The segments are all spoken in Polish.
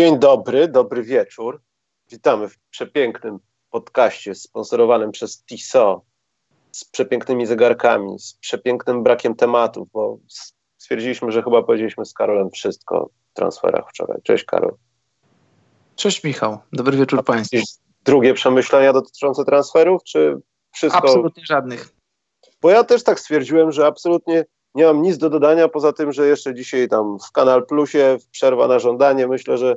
Dzień dobry, dobry wieczór. Witamy w przepięknym podcaście sponsorowanym przez TISO z przepięknymi zegarkami, z przepięknym brakiem tematów, bo stwierdziliśmy, że chyba powiedzieliśmy z Karolem wszystko o transferach wczoraj. Cześć Karol. Cześć Michał, dobry wieczór Państwu. Drugie przemyślenia dotyczące transferów, czy wszystko? Absolutnie żadnych. Bo ja też tak stwierdziłem, że absolutnie nie mam nic do dodania, poza tym, że jeszcze dzisiaj tam w Kanal Plusie przerwa na żądanie. Myślę, że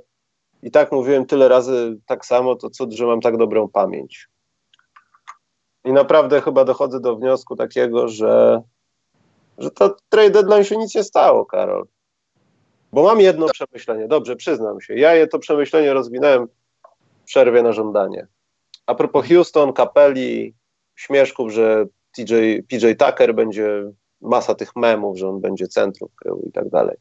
i tak mówiłem tyle razy tak samo, to cud, że mam tak dobrą pamięć. I naprawdę chyba dochodzę do wniosku takiego, że, że to trade deadline się nic nie stało, Karol. Bo mam jedno przemyślenie, dobrze, przyznam się. Ja je to przemyślenie rozwinąłem w przerwie na żądanie. A propos Houston, Kapeli, śmieszków, że TJ, PJ Tucker będzie masa tych memów, że on będzie centrum i tak dalej.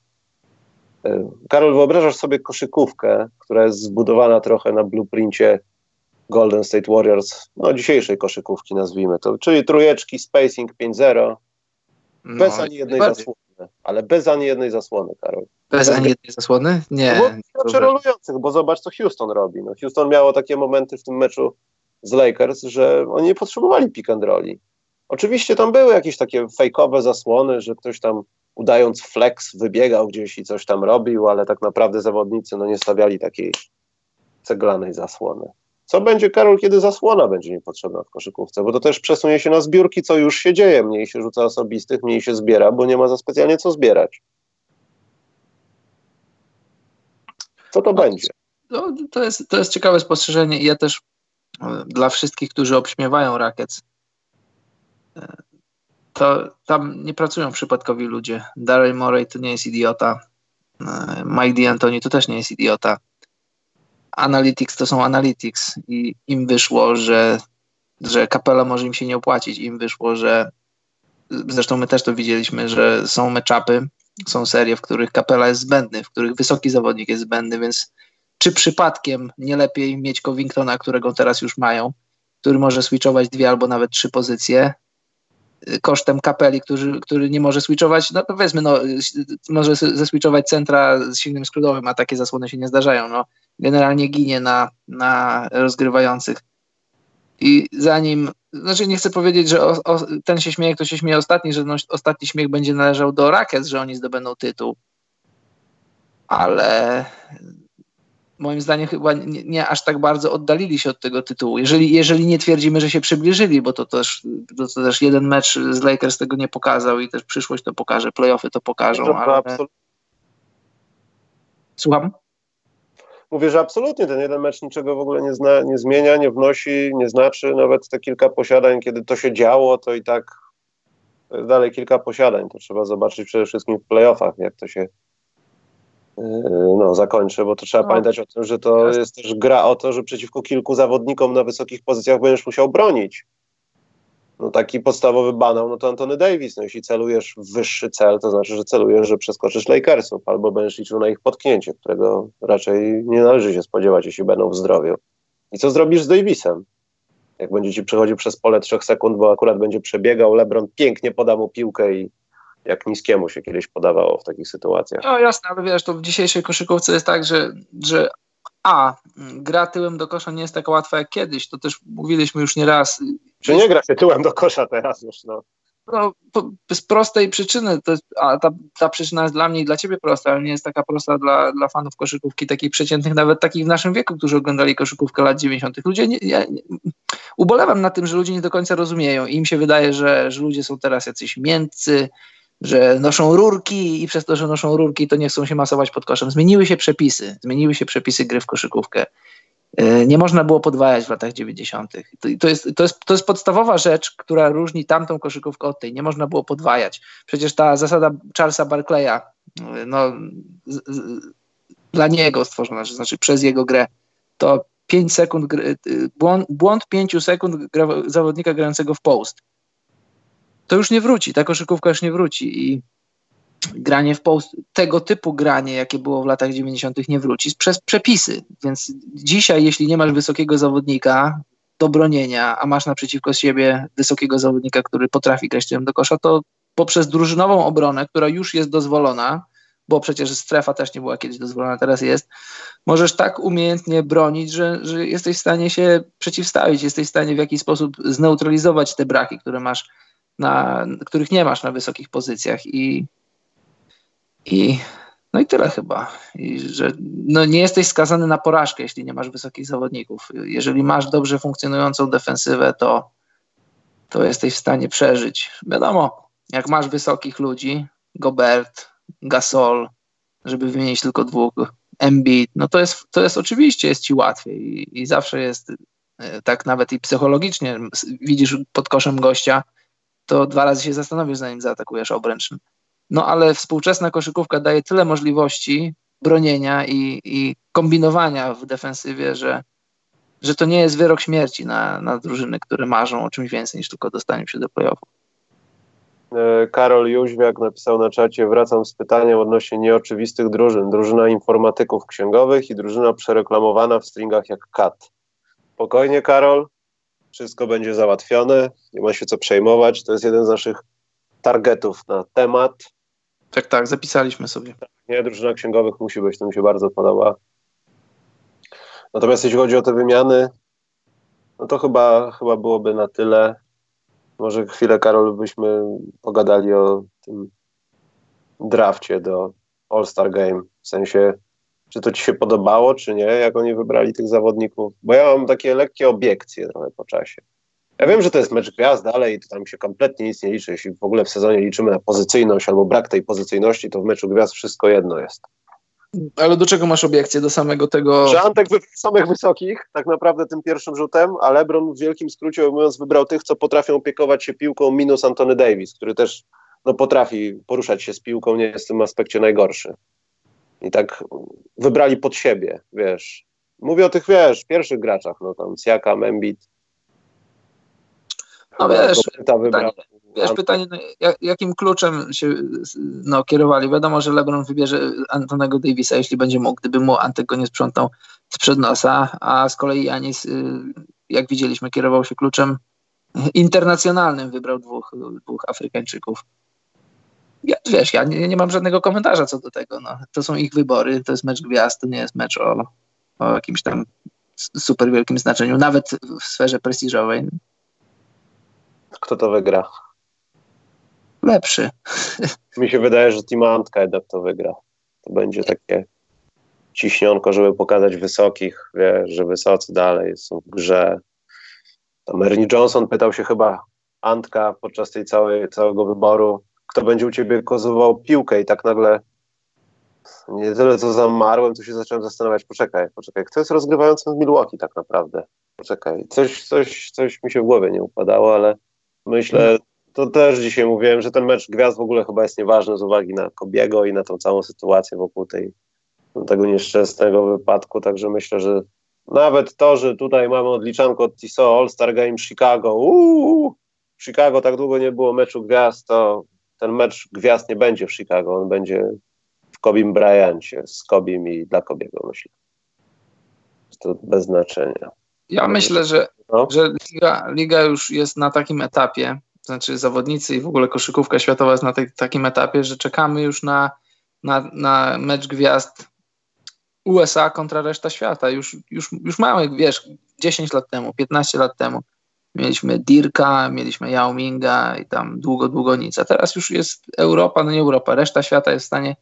E, Karol, wyobrażasz sobie koszykówkę, która jest zbudowana trochę na blueprincie Golden State Warriors, no dzisiejszej koszykówki nazwijmy to, czyli trujeczki, spacing 5-0, no, bez ani jednej zasłony, ale bez ani jednej zasłony, Karol. Bez, bez ani jednej zasłony? Nie. No, bo, rolujących, bo zobacz, co Houston robi. No, Houston miało takie momenty w tym meczu z Lakers, że oni nie potrzebowali pick and rolli. Oczywiście tam były jakieś takie fejkowe zasłony, że ktoś tam udając flex wybiegał gdzieś i coś tam robił, ale tak naprawdę zawodnicy no, nie stawiali takiej ceglanej zasłony. Co będzie, Karol, kiedy zasłona będzie niepotrzebna w koszykówce? Bo to też przesunie się na zbiórki, co już się dzieje. Mniej się rzuca osobistych, mniej się zbiera, bo nie ma za specjalnie co zbierać. Co to no, będzie? No, to, jest, to jest ciekawe spostrzeżenie i ja też e, dla wszystkich, którzy obśmiewają Rackets, e, to tam nie pracują przypadkowi ludzie. Daryl Morey to nie jest idiota. E, Mike D'Antoni to też nie jest idiota. Analytics to są Analytics i im wyszło, że, że kapela może im się nie opłacić. Im wyszło, że zresztą my też to widzieliśmy, że są meczapy, są serie, w których kapela jest zbędny, w których wysoki zawodnik jest zbędny, więc czy przypadkiem nie lepiej mieć Covingtona, którego teraz już mają, który może switchować dwie albo nawet trzy pozycje, kosztem kapeli, który, który nie może switchować, no powiedzmy, no, może zeswitchować centra z silnym skrzydłowym, a takie zasłony się nie zdarzają. No, generalnie ginie na, na rozgrywających. I zanim, znaczy nie chcę powiedzieć, że o, o, ten się śmieje, kto się śmieje ostatni, że no, ostatni śmiech będzie należał do Rackets, że oni zdobędą tytuł. Ale moim zdaniem chyba nie, nie, aż tak bardzo oddalili się od tego tytułu. Jeżeli, jeżeli nie twierdzimy, że się przybliżyli, bo to też, to, to też jeden mecz z Lakers tego nie pokazał i też przyszłość to pokaże, playoffy to pokażą. Ale... Absolut... Słucham? Mówię, że absolutnie ten jeden mecz niczego w ogóle nie, zna, nie zmienia, nie wnosi, nie znaczy. Nawet te kilka posiadań, kiedy to się działo, to i tak to jest dalej kilka posiadań. To trzeba zobaczyć przede wszystkim w playoffach, jak to się no, zakończę, bo to trzeba no. pamiętać o tym, że to jest też gra o to, że przeciwko kilku zawodnikom na wysokich pozycjach będziesz musiał bronić. No taki podstawowy banał, no to Antony Davis. No jeśli celujesz w wyższy cel, to znaczy, że celujesz, że przeskoczysz Lakersów, albo będziesz liczył na ich potknięcie, którego raczej nie należy się spodziewać, jeśli będą w zdrowiu. I co zrobisz z Davisem? Jak będzie ci przechodził przez pole trzech sekund, bo akurat będzie przebiegał, LeBron pięknie poda mu piłkę i jak niskiemu się kiedyś podawało w takich sytuacjach. No jasne, ale wiesz, to w dzisiejszej koszykówce jest tak, że, że a, gra tyłem do kosza nie jest taka łatwa jak kiedyś, to też mówiliśmy już nie raz. Czy nie gra się tyłem do kosza teraz już, no. No, z prostej przyczyny, to a ta, ta przyczyna jest dla mnie i dla ciebie prosta, ale nie jest taka prosta dla, dla fanów koszykówki, takich przeciętnych, nawet takich w naszym wieku, którzy oglądali koszykówkę lat 90. Ludzie, nie, ja nie, ubolewam na tym, że ludzie nie do końca rozumieją i im się wydaje, że, że ludzie są teraz jacyś miękcy, że noszą rurki i przez to, że noszą rurki, to nie chcą się masować pod koszem. Zmieniły się przepisy, zmieniły się przepisy gry w koszykówkę. E, nie można było podwajać w latach 90. To jest, to, jest, to jest podstawowa rzecz, która różni tamtą koszykówkę od tej. Nie można było podwajać. Przecież ta zasada Charlesa Barclaya, e, no, z, z, dla niego stworzona, znaczy przez jego grę, to 5 sekund, e, błąd, błąd 5 sekund gra, zawodnika grającego w post to już nie wróci, ta koszykówka już nie wróci i granie w tego typu granie, jakie było w latach 90. nie wróci przez przepisy. Więc dzisiaj, jeśli nie masz wysokiego zawodnika do bronienia, a masz naprzeciwko siebie wysokiego zawodnika, który potrafi grać tym do kosza, to poprzez drużynową obronę, która już jest dozwolona, bo przecież strefa też nie była kiedyś dozwolona, teraz jest, możesz tak umiejętnie bronić, że, że jesteś w stanie się przeciwstawić, jesteś w stanie w jakiś sposób zneutralizować te braki, które masz na, których nie masz na wysokich pozycjach i, i no i tyle chyba. I że no nie jesteś skazany na porażkę, jeśli nie masz wysokich zawodników. Jeżeli masz dobrze funkcjonującą defensywę, to, to jesteś w stanie przeżyć. Wiadomo, jak masz wysokich ludzi, Gobert, Gasol, żeby wymienić tylko dwóch, Embiid, no to jest, to jest oczywiście, jest ci łatwiej i, i zawsze jest e, tak nawet i psychologicznie widzisz pod koszem gościa, to dwa razy się zastanowisz, zanim zaatakujesz obręcz. No ale współczesna koszykówka daje tyle możliwości bronienia i, i kombinowania w defensywie, że, że to nie jest wyrok śmierci na, na drużyny, które marzą o czymś więcej niż tylko dostaniu się do playoffów. E, Karol Jóźwiak napisał na czacie, wracam z pytaniem odnośnie nieoczywistych drużyn. Drużyna informatyków księgowych i drużyna przereklamowana w stringach jak kat. Spokojnie, Karol, wszystko będzie załatwione, nie ma się co przejmować. To jest jeden z naszych targetów na temat. Tak, tak, zapisaliśmy sobie. Nie, drużyna księgowych musi być, to mi się bardzo podoba. Natomiast jeśli chodzi o te wymiany, no to chyba, chyba byłoby na tyle. Może chwilę, Karol, byśmy pogadali o tym drafcie do All-Star Game. W sensie, czy to ci się podobało, czy nie, jak oni wybrali tych zawodników? Bo ja mam takie lekkie obiekcje trochę po czasie. Ja wiem, że to jest mecz gwiazd, ale i to tam się kompletnie nic nie liczy. Jeśli w ogóle w sezonie liczymy na pozycyjność albo brak tej pozycyjności, to w meczu gwiazd wszystko jedno jest. Ale do czego masz obiekcję? Do samego tego. Że Antek wybrał samych wysokich, tak naprawdę tym pierwszym rzutem, a LeBron w wielkim skrócie mówiąc wybrał tych, co potrafią opiekować się piłką, minus Antony Davis, który też no, potrafi poruszać się z piłką, nie jest w tym aspekcie najgorszy. I tak wybrali pod siebie, wiesz. Mówię o tych, wiesz, pierwszych graczach, no tam Siakam, Embiid. No wiesz, pytanie, wiesz, pytanie no, jakim kluczem się no, kierowali. Wiadomo, że LeBron wybierze Antonego Davisa, jeśli będzie mógł, gdyby mu Antek go nie sprzątał sprzed nosa, a z kolei Janis, y, jak widzieliśmy, kierował się kluczem internacjonalnym, wybrał dwóch, dwóch Afrykańczyków. Ja, wiesz, ja nie, nie mam żadnego komentarza co do tego. No. To są ich wybory, to jest mecz gwiazd, to nie jest mecz o, o jakimś tam super wielkim znaczeniu, nawet w sferze prestiżowej. Kto to wygra? Lepszy. Mi się wydaje, że Team Antka jednak to wygra. To będzie takie ciśnionko, żeby pokazać wysokich, wiesz, że wysocy dalej są w grze. Tam Ernie Johnson pytał się chyba Antka podczas tej całej, całego wyboru, kto będzie u ciebie kozował piłkę i tak nagle nie tyle co zamarłem, to się zacząłem zastanawiać, poczekaj, poczekaj, kto jest rozgrywającym w Milwaukee tak naprawdę? Poczekaj, coś, coś, coś mi się w głowie nie upadało, ale myślę, to też dzisiaj mówiłem, że ten mecz gwiazd w ogóle chyba jest nieważny z uwagi na Kobiego i na tą całą sytuację wokół tej, tego nieszczęsnego wypadku, także myślę, że nawet to, że tutaj mamy odliczanko od TISO All-Star Game Chicago, uuu, w Chicago tak długo nie było meczu gwiazd, to ten mecz gwiazd nie będzie w Chicago, on będzie w Kobim Bryancie, z Kobim i dla Kobiego, myślę. To bez znaczenia. Ja myślę, że, no. że liga, liga już jest na takim etapie, znaczy zawodnicy i w ogóle koszykówka światowa jest na te, takim etapie, że czekamy już na, na, na mecz gwiazd USA kontra reszta świata. Już, już, już mamy, wiesz, 10 lat temu, 15 lat temu mieliśmy Dirka, mieliśmy Yao Minga i tam długo, długo nic. A teraz już jest Europa, no nie Europa, reszta świata jest w stanie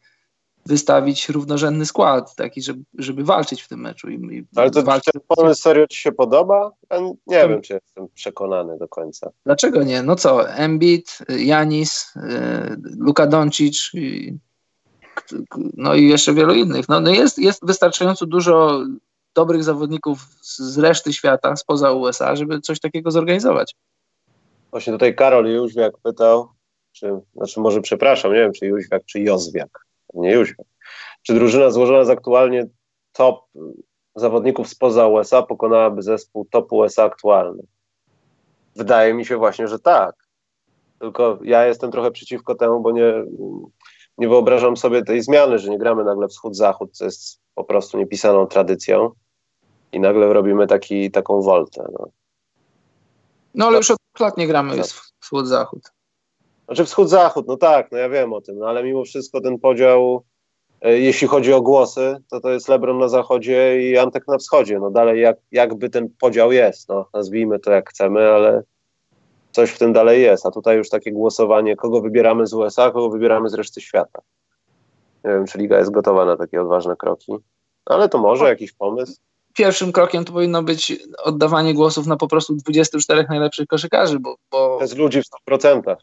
wystawić równorzędny skład, taki, żeby, żeby walczyć w tym meczu. I, i Ale to walczyć... ten pomysł serio Ci się podoba? Ja nie wiem, czy jestem przekonany do końca. Dlaczego nie? No co, Embiid, Janis, y, Luka Doncic, no i jeszcze wielu innych. No, no jest, jest wystarczająco dużo dobrych zawodników z reszty świata, spoza USA, żeby coś takiego zorganizować. Właśnie tutaj Karol Jóźwiak pytał, czy, znaczy może przepraszam, nie wiem, czy Jóźwiak, czy Jozwiak nie już. Czy drużyna złożona z aktualnie top zawodników spoza USA pokonałaby zespół top USA aktualny? Wydaje mi się właśnie, że tak. Tylko ja jestem trochę przeciwko temu, bo nie, nie wyobrażam sobie tej zmiany, że nie gramy nagle wschód-zachód, co jest po prostu niepisaną tradycją i nagle robimy taki, taką woltę. No. no ale już od lat nie gramy wschód-zachód. Znaczy wschód-zachód, no tak, no ja wiem o tym, no ale mimo wszystko ten podział e, jeśli chodzi o głosy, to to jest LeBron na zachodzie i Antek na wschodzie. No dalej jak, jakby ten podział jest, no nazwijmy to jak chcemy, ale coś w tym dalej jest. A tutaj już takie głosowanie, kogo wybieramy z USA, kogo wybieramy z reszty świata. Nie wiem, czy liga jest gotowa na takie odważne kroki, ale to może jakiś pomysł. Pierwszym krokiem to powinno być oddawanie głosów na po prostu 24 najlepszych koszykarzy, bo. bo to jest ludzi w 100%.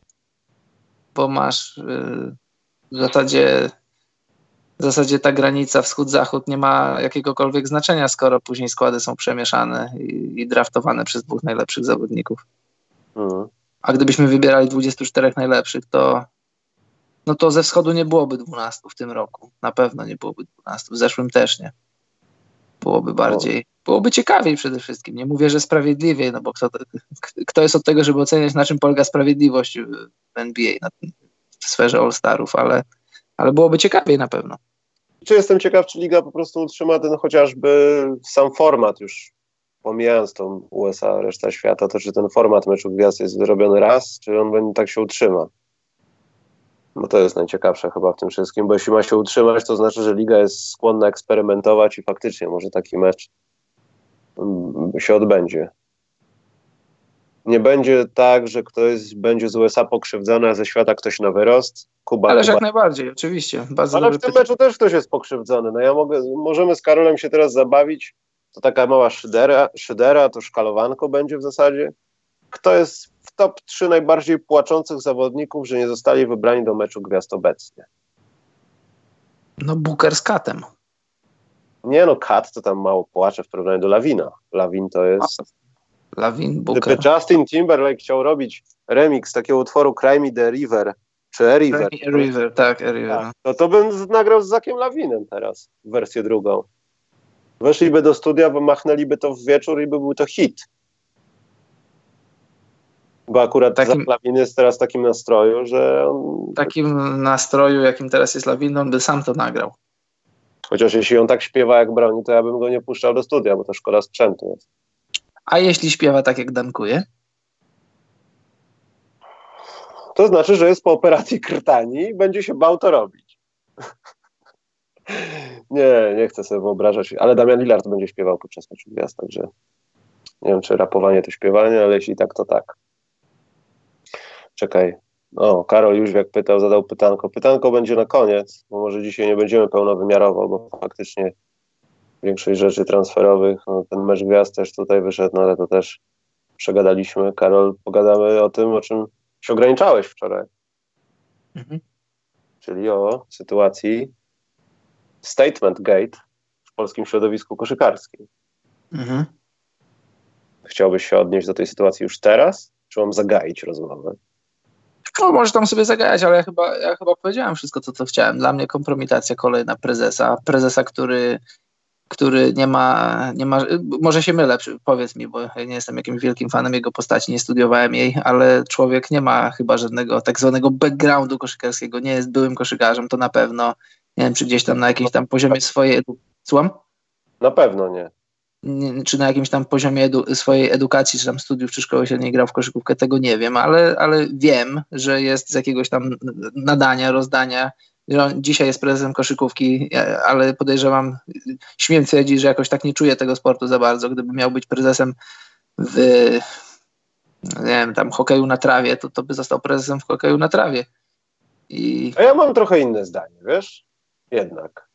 Bo masz yy, w zasadzie. W zasadzie ta granica wschód-zachód nie ma jakiegokolwiek znaczenia, skoro później składy są przemieszane i, i draftowane przez dwóch najlepszych zawodników. Mhm. A gdybyśmy wybierali 24 najlepszych, to no to ze wschodu nie byłoby 12 w tym roku. Na pewno nie byłoby 12. W zeszłym też nie. Byłoby bardziej, byłoby ciekawiej przede wszystkim. Nie mówię, że sprawiedliwiej, no bo kto, kto jest od tego, żeby oceniać, na czym polega sprawiedliwość w NBA, w sferze All-Starów, ale, ale byłoby ciekawiej na pewno. Czy jestem ciekaw, czy liga po prostu utrzyma ten chociażby sam format już pomijając tą USA, reszta świata, to czy ten format meczu gwiazd jest zrobiony raz, czy on tak się utrzyma? No to jest najciekawsze chyba w tym wszystkim, bo jeśli ma się utrzymać, to znaczy, że liga jest skłonna eksperymentować i faktycznie może taki mecz mm, się odbędzie. Nie będzie tak, że ktoś będzie z USA pokrzywdzony, a ze świata ktoś na wyrost. Kuba, Ależ Kuba. jak najbardziej, oczywiście. Bardzo Ale w tym meczu też ktoś jest pokrzywdzony. No ja mogę, możemy z Karolem się teraz zabawić to taka mała szydera, szydera, to szkalowanko będzie w zasadzie. Kto jest top 3 najbardziej płaczących zawodników, że nie zostali wybrani do meczu gwiazd obecnie? No Booker z Katem. Nie no, Kat to tam mało płacze w porównaniu do Lawina. Lawin to jest... Lawin, Booker. Gdyby Justin Timberlake chciał robić remix takiego utworu Cry Me The River, czy A River. River, tak, A River. Tak, to, to bym nagrał z Zakiem Lawinem teraz, wersję drugą weszliby do studia, bo machnęliby to w wieczór i by był to hit. Bo akurat takim, Lawin jest teraz w takim nastroju, że on... W takim nastroju, jakim teraz jest Lawin, on by sam to nagrał. Chociaż jeśli on tak śpiewa jak broni, to ja bym go nie puszczał do studia, bo to szkoda sprzętu jest. A jeśli śpiewa tak jak dankuje? To znaczy, że jest po operacji krtani i będzie się bał to robić. Nie, nie chcę sobie wyobrażać, ale Damian Lillard będzie śpiewał podczas meczu gwiazd, także nie wiem, czy rapowanie to śpiewanie, ale jeśli tak, to tak. Czekaj. O, Karol Jóźwiak pytał, zadał pytanko. Pytanko będzie na koniec, bo może dzisiaj nie będziemy pełnowymiarowo, bo faktycznie większość rzeczy transferowych, no, ten mecz gwiazd też tutaj wyszedł, no ale to też przegadaliśmy. Karol, pogadamy o tym, o czym się ograniczałeś wczoraj. Mhm. Czyli o sytuacji statement gate w polskim środowisku koszykarskim. Mhm. Chciałbyś się odnieść do tej sytuacji już teraz, czy mam zagaić rozmowę? No, może tam sobie zagajać, ale ja chyba, ja chyba powiedziałem wszystko, co, co chciałem. Dla mnie kompromitacja kolejna prezesa. Prezesa, który, który nie ma, nie ma. Może się mylę, powiedz mi, bo ja nie jestem jakimś wielkim fanem jego postaci, nie studiowałem jej, ale człowiek nie ma chyba żadnego tak zwanego backgroundu koszykarskiego. Nie jest byłym koszykarzem, to na pewno. Nie wiem, czy gdzieś tam na jakimś tam poziomie swojej. Słucham? Na pewno nie. Nie. Czy na jakimś tam poziomie edu swojej edukacji, czy tam studiów, czy szkoły średniej grał w koszykówkę, tego nie wiem, ale, ale wiem, że jest z jakiegoś tam nadania, rozdania że on dzisiaj jest prezesem koszykówki, ale podejrzewam, śmiem twierdzić, że jakoś tak nie czuje tego sportu za bardzo. Gdyby miał być prezesem w nie wiem, tam hokeju na trawie, to, to by został prezesem w hokeju na trawie. I... A ja mam trochę inne zdanie, wiesz? jednak.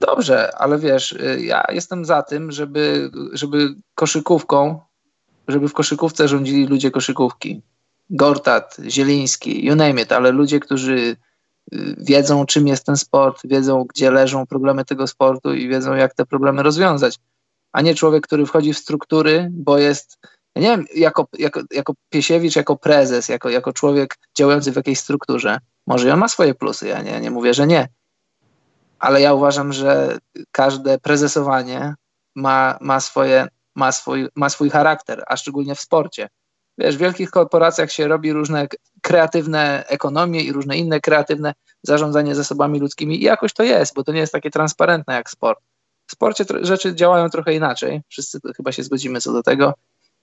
Dobrze, ale wiesz, y, ja jestem za tym, żeby, żeby koszykówką, żeby w koszykówce rządzili ludzie koszykówki. Gortat, Zieliński, you name it, ale ludzie, którzy y, wiedzą, czym jest ten sport, wiedzą, gdzie leżą problemy tego sportu i wiedzą, jak te problemy rozwiązać. A nie człowiek, który wchodzi w struktury, bo jest, ja nie wiem, jako, jako, jako Piesiewicz, jako prezes, jako, jako człowiek działający w jakiejś strukturze. Może on ma swoje plusy, ja nie, nie mówię, że nie ale ja uważam, że każde prezesowanie ma, ma, swoje, ma, swój, ma swój charakter, a szczególnie w sporcie. Wiesz, w wielkich korporacjach się robi różne kreatywne ekonomie i różne inne kreatywne zarządzanie zasobami ludzkimi i jakoś to jest, bo to nie jest takie transparentne jak sport. W sporcie rzeczy działają trochę inaczej, wszyscy chyba się zgodzimy co do tego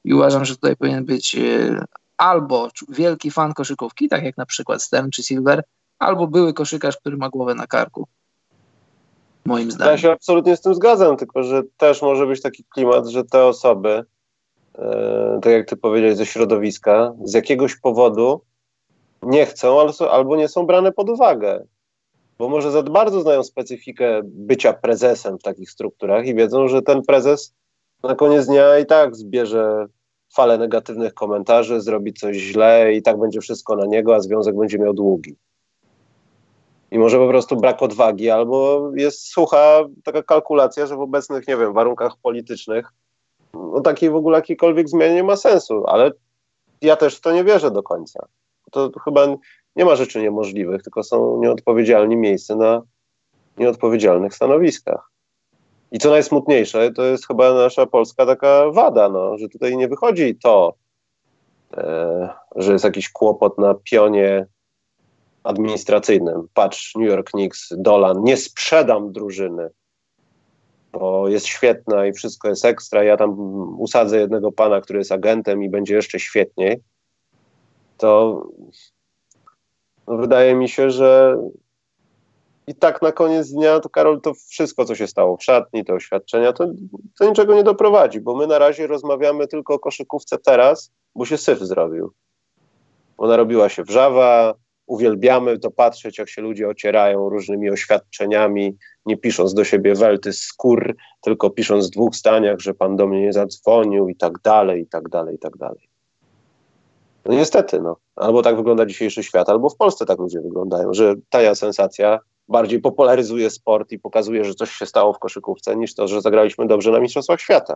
i uważam, że tutaj powinien być e, albo wielki fan koszykówki, tak jak na przykład Stern czy Silver, albo były koszykarz, który ma głowę na karku. Moim zdaniem. Ja się absolutnie z tym zgadzam, tylko że też może być taki klimat, że te osoby, e, tak jak ty powiedziałeś, ze środowiska, z jakiegoś powodu nie chcą albo nie są brane pod uwagę. Bo może za bardzo znają specyfikę bycia prezesem w takich strukturach i wiedzą, że ten prezes na koniec dnia i tak zbierze falę negatywnych komentarzy, zrobi coś źle i tak będzie wszystko na niego, a związek będzie miał długi. I może po prostu brak odwagi, albo jest sucha taka kalkulacja, że w obecnych, nie wiem, warunkach politycznych no takiej w ogóle jakiejkolwiek zmianie nie ma sensu, ale ja też w to nie wierzę do końca. To chyba nie ma rzeczy niemożliwych, tylko są nieodpowiedzialni miejsce na nieodpowiedzialnych stanowiskach. I co najsmutniejsze, to jest chyba nasza polska taka wada, no, że tutaj nie wychodzi to, e, że jest jakiś kłopot na pionie administracyjnym. Patrz, New York Knicks, Dolan, nie sprzedam drużyny, bo jest świetna i wszystko jest ekstra. Ja tam usadzę jednego pana, który jest agentem i będzie jeszcze świetniej. To no, wydaje mi się, że i tak na koniec dnia, to Karol, to wszystko, co się stało w szatni, te oświadczenia, to, to niczego nie doprowadzi, bo my na razie rozmawiamy tylko o koszykówce teraz, bo się syf zrobił. Ona robiła się wrzawa, uwielbiamy to patrzeć, jak się ludzie ocierają różnymi oświadczeniami, nie pisząc do siebie welty skór, tylko pisząc w dwóch zdaniach, że pan do mnie nie zadzwonił i tak dalej, i tak dalej, i tak dalej. No niestety, no. Albo tak wygląda dzisiejszy świat, albo w Polsce tak ludzie wyglądają, że tania sensacja bardziej popularyzuje sport i pokazuje, że coś się stało w koszykówce, niż to, że zagraliśmy dobrze na Mistrzostwach Świata.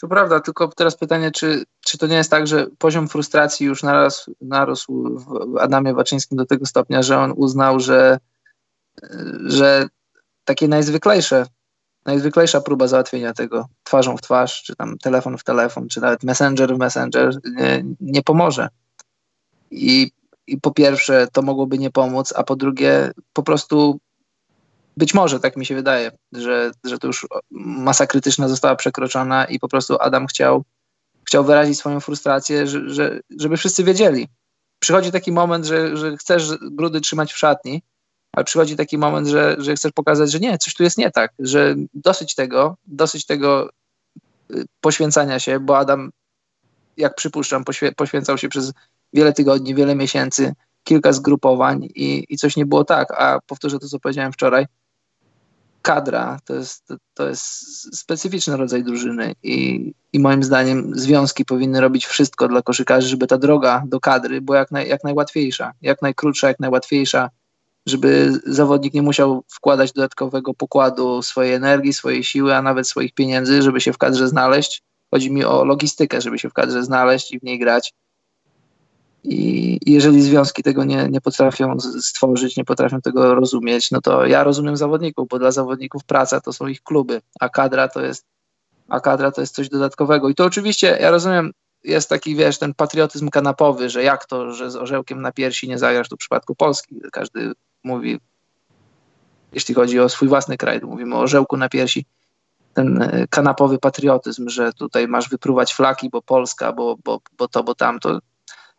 To prawda, tylko teraz pytanie, czy, czy to nie jest tak, że poziom frustracji już narósł, narósł w Adamie Waczyńskim do tego stopnia, że on uznał, że, że takie najzwyklejsze, najzwyklejsza próba załatwienia tego twarzą w twarz, czy tam telefon w telefon, czy nawet messenger w messenger nie, nie pomoże. I i po pierwsze to mogłoby nie pomóc, a po drugie po prostu być może, tak mi się wydaje, że, że to już masa krytyczna została przekroczona i po prostu Adam chciał, chciał wyrazić swoją frustrację, że, że, żeby wszyscy wiedzieli. Przychodzi taki moment, że, że chcesz brudy trzymać w szatni, ale przychodzi taki moment, że, że chcesz pokazać, że nie, coś tu jest nie tak, że dosyć tego, dosyć tego y, poświęcania się, bo Adam, jak przypuszczam, poświę, poświęcał się przez wiele tygodni, wiele miesięcy, kilka zgrupowań i, i coś nie było tak. A powtórzę to, co powiedziałem wczoraj. Kadra to jest, to jest specyficzny rodzaj drużyny i, i moim zdaniem związki powinny robić wszystko dla koszykarzy, żeby ta droga do kadry była jak, naj, jak najłatwiejsza, jak najkrótsza, jak najłatwiejsza, żeby zawodnik nie musiał wkładać dodatkowego pokładu swojej energii, swojej siły, a nawet swoich pieniędzy, żeby się w kadrze znaleźć. Chodzi mi o logistykę, żeby się w kadrze znaleźć i w niej grać. I jeżeli związki tego nie, nie potrafią stworzyć, nie potrafią tego rozumieć, no to ja rozumiem zawodników, bo dla zawodników praca to są ich kluby, a kadra to jest, a kadra to jest coś dodatkowego. I to oczywiście, ja rozumiem, jest taki, wiesz, ten patriotyzm kanapowy, że jak to, że z orzełkiem na piersi nie zagrasz tu w przypadku Polski. Każdy mówi, jeśli chodzi o swój własny kraj, to mówimy o orzełku na piersi. Ten e, kanapowy patriotyzm, że tutaj masz wypruwać flaki, bo Polska, bo, bo, bo to, bo tamto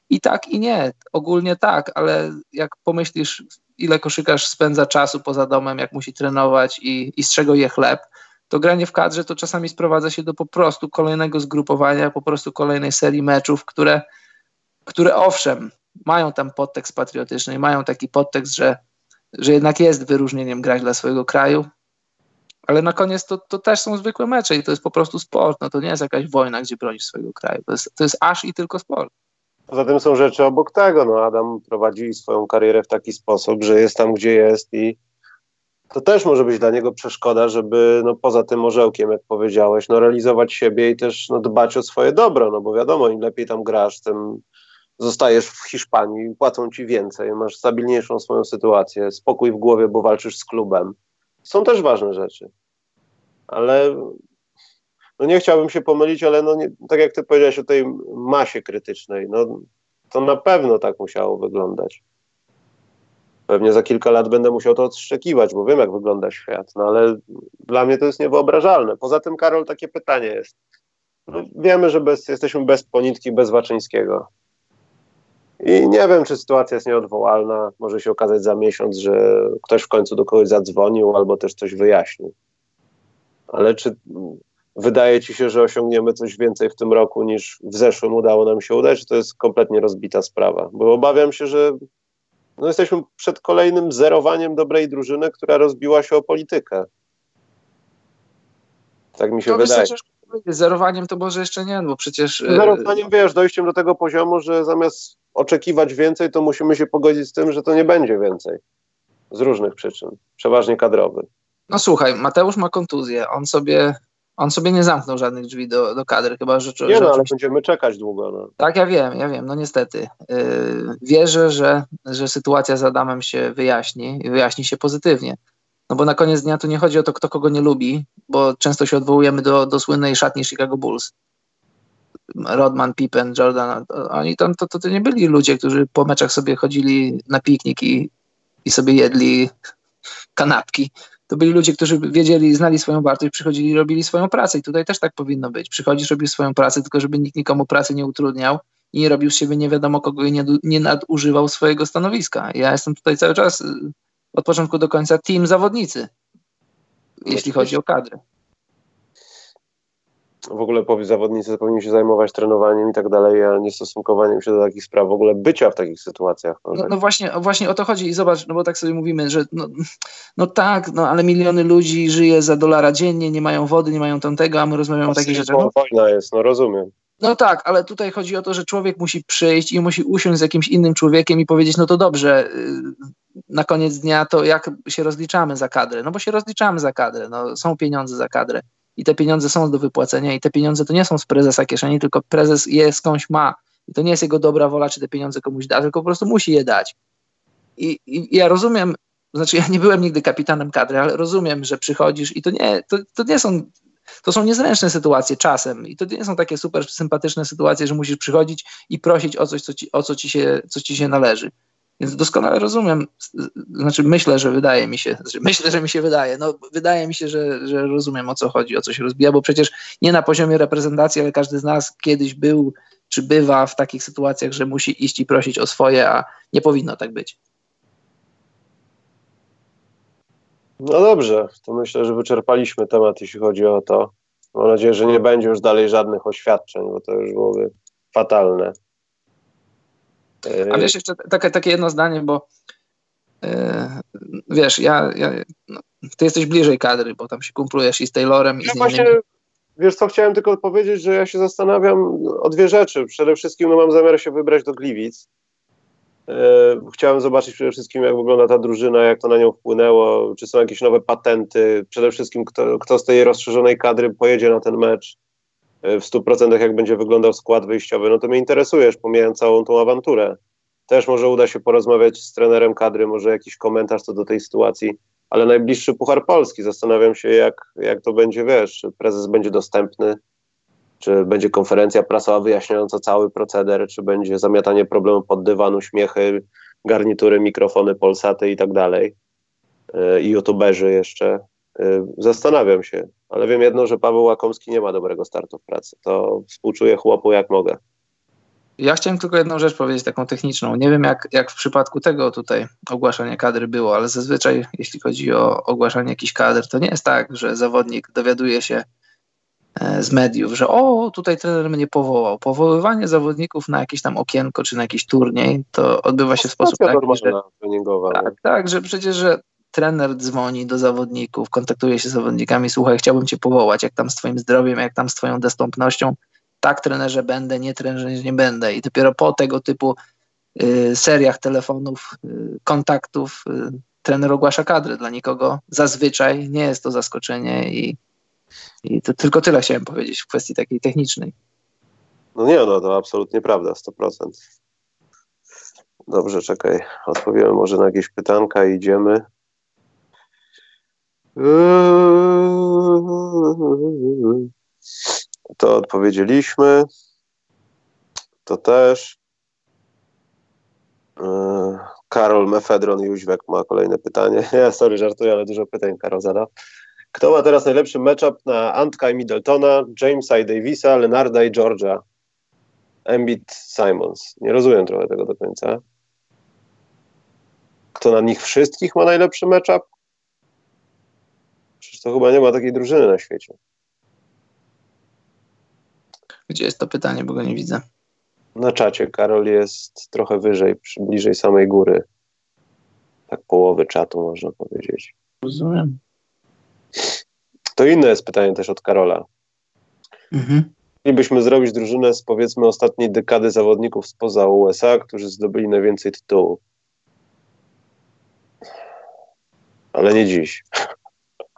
i tak, i nie. Ogólnie tak, ale jak pomyślisz, ile koszykarz spędza czasu poza domem, jak musi trenować i, i z czego je chleb, to granie w kadrze to czasami sprowadza się do po prostu kolejnego zgrupowania, po prostu kolejnej serii meczów, które, które owszem, mają tam podtekst patriotyczny, mają taki podtekst, że, że jednak jest wyróżnieniem grać dla swojego kraju, ale na koniec to, to też są zwykłe mecze i to jest po prostu sport, no to nie jest jakaś wojna, gdzie bronisz swojego kraju, to jest, to jest aż i tylko sport. Poza tym są rzeczy obok tego. No, Adam prowadzi swoją karierę w taki sposób, że jest tam, gdzie jest i to też może być dla niego przeszkoda, żeby no, poza tym orzełkiem, jak powiedziałeś, no, realizować siebie i też no, dbać o swoje dobro, no bo wiadomo, im lepiej tam grasz, tym zostajesz w Hiszpanii, płacą ci więcej, masz stabilniejszą swoją sytuację, spokój w głowie, bo walczysz z klubem. Są też ważne rzeczy. Ale no nie chciałbym się pomylić, ale no nie, tak jak ty powiedziałeś o tej masie krytycznej, no to na pewno tak musiało wyglądać. Pewnie za kilka lat będę musiał to odszczekiwać, bo wiem, jak wygląda świat, no ale dla mnie to jest niewyobrażalne. Poza tym, Karol, takie pytanie jest. No, wiemy, że bez, jesteśmy bez Ponitki, bez Waczyńskiego. I nie wiem, czy sytuacja jest nieodwołalna. Może się okazać za miesiąc, że ktoś w końcu do kogoś zadzwonił albo też coś wyjaśnił. Ale czy wydaje ci się, że osiągniemy coś więcej w tym roku niż w zeszłym udało nam się udać? To jest kompletnie rozbita sprawa. Bo obawiam się, że no jesteśmy przed kolejnym zerowaniem dobrej drużyny, która rozbiła się o politykę. Tak mi się to wydaje. Zerowaniem to może jeszcze nie, bo przecież. E, zerowaniem wiesz, dojściem do tego poziomu, że zamiast oczekiwać więcej, to musimy się pogodzić z tym, że to nie będzie więcej. Z różnych przyczyn, przeważnie kadrowych. No słuchaj, Mateusz ma kontuzję. On sobie, on sobie nie zamknął żadnych drzwi do, do kadry, chyba że. Nie, no, ale będziemy czekać długo. No. Tak, ja wiem, ja wiem, no niestety. Yy, wierzę, że, że sytuacja z Adamem się wyjaśni i wyjaśni się pozytywnie. No bo na koniec dnia tu nie chodzi o to, kto kogo nie lubi, bo często się odwołujemy do, do słynnej szatni Chicago Bulls. Rodman, Pippen, Jordan, oni tam to, to, to nie byli ludzie, którzy po meczach sobie chodzili na piknik i, i sobie jedli kanapki. To byli ludzie, którzy wiedzieli, znali swoją wartość, przychodzili i robili swoją pracę. I tutaj też tak powinno być. Przychodzisz, robisz swoją pracę, tylko żeby nikt nikomu pracy nie utrudniał i nie robił z siebie nie wiadomo kogo i nie, nie nadużywał swojego stanowiska. Ja jestem tutaj cały czas od początku do końca team zawodnicy, jeśli chodzi o kadrę. W ogóle zawodnicy powinni się zajmować trenowaniem i tak dalej, a nie stosunkowaniem się do takich spraw, w ogóle bycia w takich sytuacjach. No, no, właśnie, właśnie o to chodzi i zobacz, no bo tak sobie mówimy, że no, no tak, no ale miliony ludzi żyje za dolara dziennie, nie mają wody, nie mają tamtego, a my rozmawiamy o takich rzeczach. No, wojna jest, no rozumiem. No tak, ale tutaj chodzi o to, że człowiek musi przyjść i musi usiąść z jakimś innym człowiekiem i powiedzieć, no to dobrze, y, na koniec dnia to jak się rozliczamy za kadrę? No bo się rozliczamy za kadrę, no są pieniądze za kadrę i te pieniądze są do wypłacenia i te pieniądze to nie są z prezesa kieszeni, tylko prezes je skądś ma i to nie jest jego dobra wola, czy te pieniądze komuś da, tylko po prostu musi je dać. I, i ja rozumiem, znaczy ja nie byłem nigdy kapitanem kadry, ale rozumiem, że przychodzisz i to nie, to, to nie są to są niezręczne sytuacje czasem i to nie są takie super sympatyczne sytuacje, że musisz przychodzić i prosić o coś, co ci, o co ci, się, co ci się należy. Więc doskonale rozumiem, znaczy myślę, że wydaje mi się, myślę, że mi się wydaje, no wydaje mi się, że, że rozumiem o co chodzi, o co się rozbija, bo przecież nie na poziomie reprezentacji, ale każdy z nas kiedyś był czy bywa w takich sytuacjach, że musi iść i prosić o swoje, a nie powinno tak być. No dobrze, to myślę, że wyczerpaliśmy temat, jeśli chodzi o to. Mam nadzieję, że nie będzie już dalej żadnych oświadczeń, bo to już byłoby fatalne. A wiesz, jeszcze takie, takie jedno zdanie, bo yy, wiesz, ja, ja no, ty jesteś bliżej kadry, bo tam się kumplujesz i z Taylorem i z właśnie, Wiesz co, chciałem tylko powiedzieć, że ja się zastanawiam o dwie rzeczy. Przede wszystkim no, mam zamiar się wybrać do Gliwic. E, chciałem zobaczyć przede wszystkim, jak wygląda ta drużyna, jak to na nią wpłynęło, czy są jakieś nowe patenty, przede wszystkim kto, kto z tej rozszerzonej kadry pojedzie na ten mecz. e, w 100% jak będzie wyglądał skład wyjściowy, no to mnie interesujesz, pomijając całą tą awanturę. Też może uda się porozmawiać z trenerem kadry, może jakiś komentarz co do tej sytuacji, ale najbliższy Puchar Polski, zastanawiam się jak, jak to będzie, wiesz, czy prezes będzie dostępny, czy będzie konferencja prasowa wyjaśniająca cały proceder, czy będzie zamiatanie problemu pod dywan, uśmiechy, garnitury, mikrofony, polsaty i tak dalej. E, I youtuberzy jeszcze. E, zastanawiam się, ale wiem jedno, że Paweł Łakomski nie ma dobrego startu w pracy. To współczuję chłopu jak mogę. Ja chciałem tylko jedną rzecz powiedzieć, taką techniczną. Nie wiem, jak, jak w przypadku tego tutaj ogłaszania kadry było, ale zazwyczaj, jeśli chodzi o ogłaszanie jakichś kadr, to nie jest tak, że zawodnik dowiaduje się E, z mediów, że o, tutaj trener mnie powołał. Powoływanie zawodników na jakieś tam okienko czy na jakiś turniej to odbywa się w sposób taki, że, tak, tak, że przecież, że trener dzwoni do zawodników, kontaktuje się z zawodnikami, słuchaj, chciałbym cię powołać, jak tam z twoim zdrowiem, jak tam z twoją dostępnością, tak trenerze będę, nie trenerze nie będę i dopiero po tego typu y, seriach telefonów, y, kontaktów y, trener ogłasza kadrę. Dla nikogo zazwyczaj nie jest to zaskoczenie i i to tylko tyle chciałem powiedzieć w kwestii takiej technicznej. No nie, no to absolutnie prawda, 100%. Dobrze, czekaj, odpowiemy może na jakieś pytanka i idziemy. To odpowiedzieliśmy. To też. Karol Mefedron Jóźwek ma kolejne pytanie. Ja sorry, żartuję, ale dużo pytań Karol zada. Kto ma teraz najlepszy matchup na Antka i Middletona, Jamesa i Davisa, Lenarda i Georgia? Embiid, Simons. Nie rozumiem trochę tego do końca. Kto na nich wszystkich ma najlepszy matchup? Przecież to chyba nie ma takiej drużyny na świecie. Gdzie jest to pytanie, bo go nie widzę. Na czacie Karol jest trochę wyżej, bliżej samej góry. Tak połowy czatu można powiedzieć. Rozumiem. To inne jest pytanie też od Karola. Mhm. Chcielibyśmy zrobić drużynę z powiedzmy ostatniej dekady zawodników spoza USA, którzy zdobyli najwięcej tytułów. Ale nie dziś.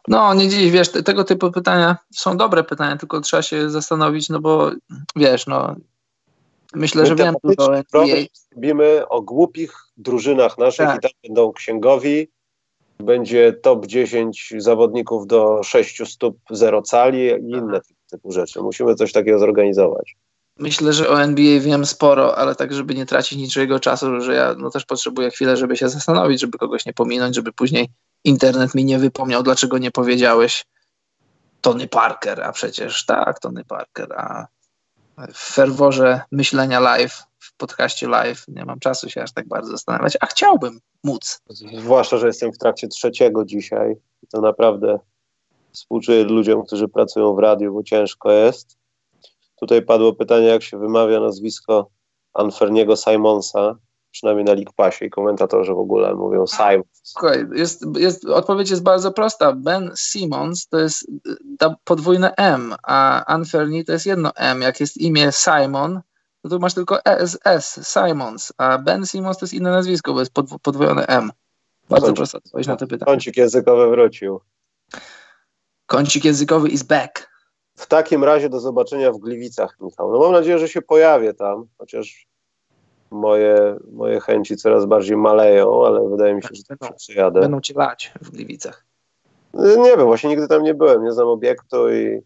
No, nie dziś, wiesz, tego typu pytania są dobre pytania, tylko trzeba się zastanowić, no bo wiesz, no myślę, że wiem dużo o Mówimy o głupich drużynach naszych tak. i tam będą księgowi, będzie top 10 zawodników do 6 stóp, 0 cali i inne typu rzeczy. Musimy coś takiego zorganizować. Myślę, że o NBA wiem sporo, ale tak, żeby nie tracić niczego czasu, że ja no, też potrzebuję chwilę, żeby się zastanowić, żeby kogoś nie pominąć, żeby później internet mi nie wypomniał, dlaczego nie powiedziałeś Tony Parker, a przecież tak, Tony Parker, a w ferworze myślenia live, w podcaście live nie mam czasu się aż tak bardzo zastanawiać, a chciałbym móc. Zwłaszcza, że jestem w trakcie trzeciego dzisiaj. To naprawdę współczuję ludziom, którzy pracują w radiu, bo ciężko jest. Tutaj padło pytanie, jak się wymawia nazwisko Anferniego Simonsa przynajmniej na League Passie i komentatorzy w ogóle mówią Simons. Słuchaj, jest, jest, odpowiedź jest bardzo prosta. Ben Simmons to jest podwójne M, a Anferni to jest jedno M. Jak jest imię Simon, to tu masz tylko S, Simons, a Ben Simmons to jest inne nazwisko, bo jest podwójne M. Bardzo Kącik, prosta odpowiedź na to pytanie. Kącik językowy wrócił. Kącik językowy is back. W takim razie do zobaczenia w Gliwicach, Michał. No mam nadzieję, że się pojawię tam, chociaż moje, moje chęci coraz bardziej maleją, ale wydaje mi się, że będą, przyjadę. Będą ci lać w Gliwicach. Nie wiem, właśnie nigdy tam nie byłem, nie znam obiektu i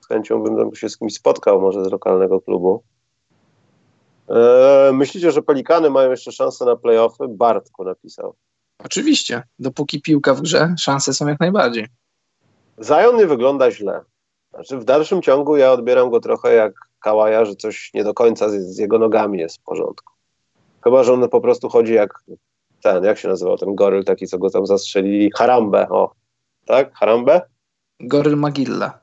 z chęcią bym się z kimś spotkał, może z lokalnego klubu. Eee, myślicie, że Pelikany mają jeszcze szansę na playoffy? Bartku napisał. Oczywiście, dopóki piłka w grze, szanse są jak najbardziej. Zion nie wygląda źle. Znaczy w dalszym ciągu ja odbieram go trochę jak Kałaja, że coś nie do końca z, z jego nogami jest w porządku. Chyba, że on po prostu chodzi jak ten, jak się nazywał ten goryl taki, co go tam zastrzelili? Harambe, o. Tak? Harambe? Goryl Magilla.